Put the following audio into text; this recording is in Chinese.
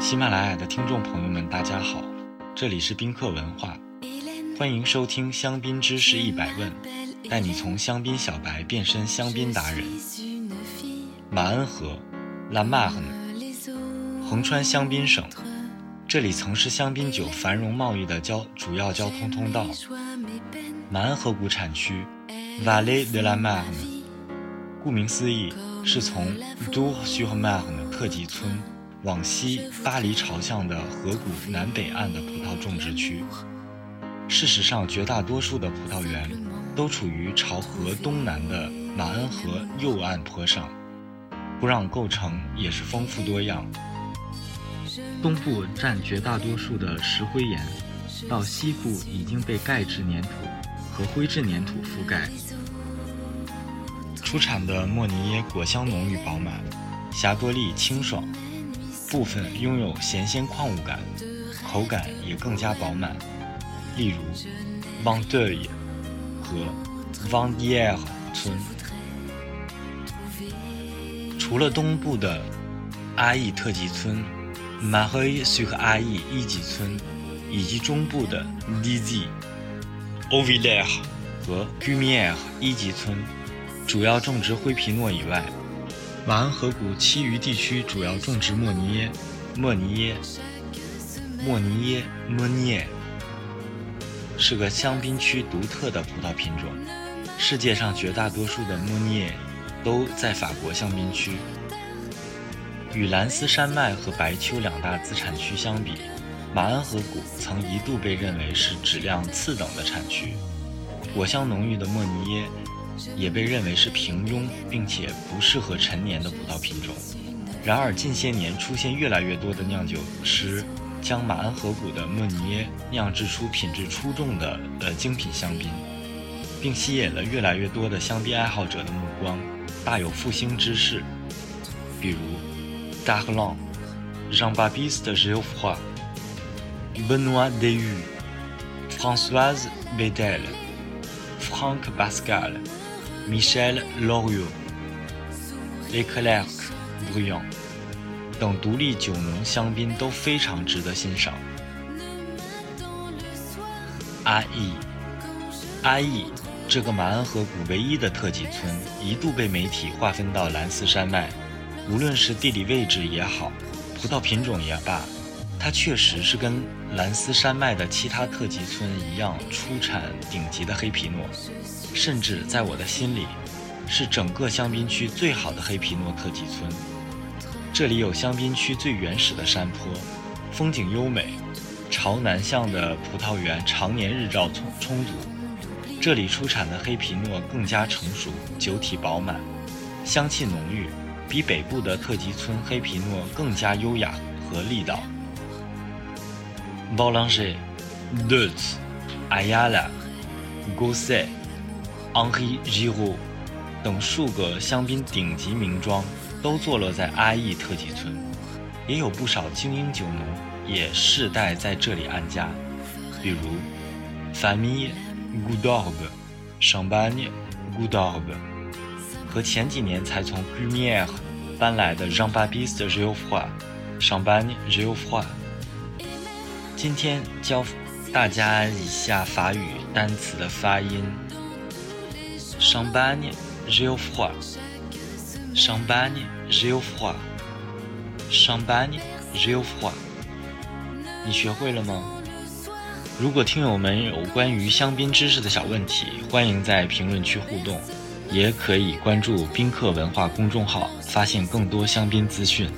喜马拉雅的听众朋友们，大家好，这里是宾客文化，欢迎收听香槟知识一百问，带你从香槟小白变身香槟达人。马恩河 （La Marne），横穿香槟省，这里曾是香槟酒繁荣贸易的交主要交通通道。马恩河谷产区 （Valle de la Marne），顾名思义，是从 Du s u r m a r n 特级村。往西巴黎朝向的河谷南北岸的葡萄种植区。事实上，绝大多数的葡萄园都处于朝河东南的马恩河右岸坡上，土壤构成也是丰富多样。东部占绝大多数的石灰岩，到西部已经被钙质粘土和灰质粘土覆盖。出产的莫尼耶果香浓郁饱满，霞多丽清爽。部分拥有咸鲜矿物感，口感也更加饱满。例如 v a n d e u 和 v a n d i e r 村。除了东部的阿义特级村 m a r e s sur 阿义一级村，以及中部的 Dz、o v i l e r 和 g u m i e r 一级村，主要种植灰皮诺以外。马恩河谷其余地区主要种植莫尼耶、莫尼耶、莫尼耶、莫尼耶，是个香槟区独特的葡萄品种。世界上绝大多数的莫尼耶都在法国香槟区。与兰斯山脉和白丘两大资产区相比，马恩河谷曾一度被认为是质量次等的产区。果香浓郁的莫尼耶。也被认为是平庸并且不适合陈年的葡萄品种。然而，近些年出现越来越多的酿酒师将马恩河谷的莫尼耶酿制出品质出众的呃精品香槟，并吸引了越来越多的香槟爱好者的目光，大有复兴之势。比如，Dark l a n Jean-Baptiste Geoffroy、Benoît Dehu、Françoise Bedel、Franck Pascal。Michel Loriot、Le Clerc、Briand 等独立酒农香槟都非常值得欣赏。阿义，阿义这个马恩河谷唯一的特级村，一度被媒体划分到兰斯山脉。无论是地理位置也好，葡萄品种也罢，它确实是跟兰斯山脉的其他特级村一样，出产顶级的黑皮诺。甚至在我的心里，是整个香槟区最好的黑皮诺特级村。这里有香槟区最原始的山坡，风景优美，朝南向的葡萄园常年日照充充足。这里出产的黑皮诺更加成熟，酒体饱满，香气浓郁，比北部的特级村黑皮诺更加优雅和力道。b o l a n g e d u t Ayala, Gosset。Henri Giraud 等数个香槟顶级名庄都坐落在阿义特级村，也有不少精英酒农也世代在这里安家，比如 Famille g o u d o g c h a m p a g n e g o u d o g 和前几年才从 g u m i e r 搬来的 Jean-Baptiste Geoffroy、Champagne Geoffroy。今天教大家一下法语单词的发音。Champagne, j'ai au froid. Champagne, j'ai au froid. Champagne, j'ai au froid. 你学会了吗？如果听友们有关于香槟知识的小问题，欢迎在评论区互动，也可以关注宾客文化公众号，发现更多香槟资讯。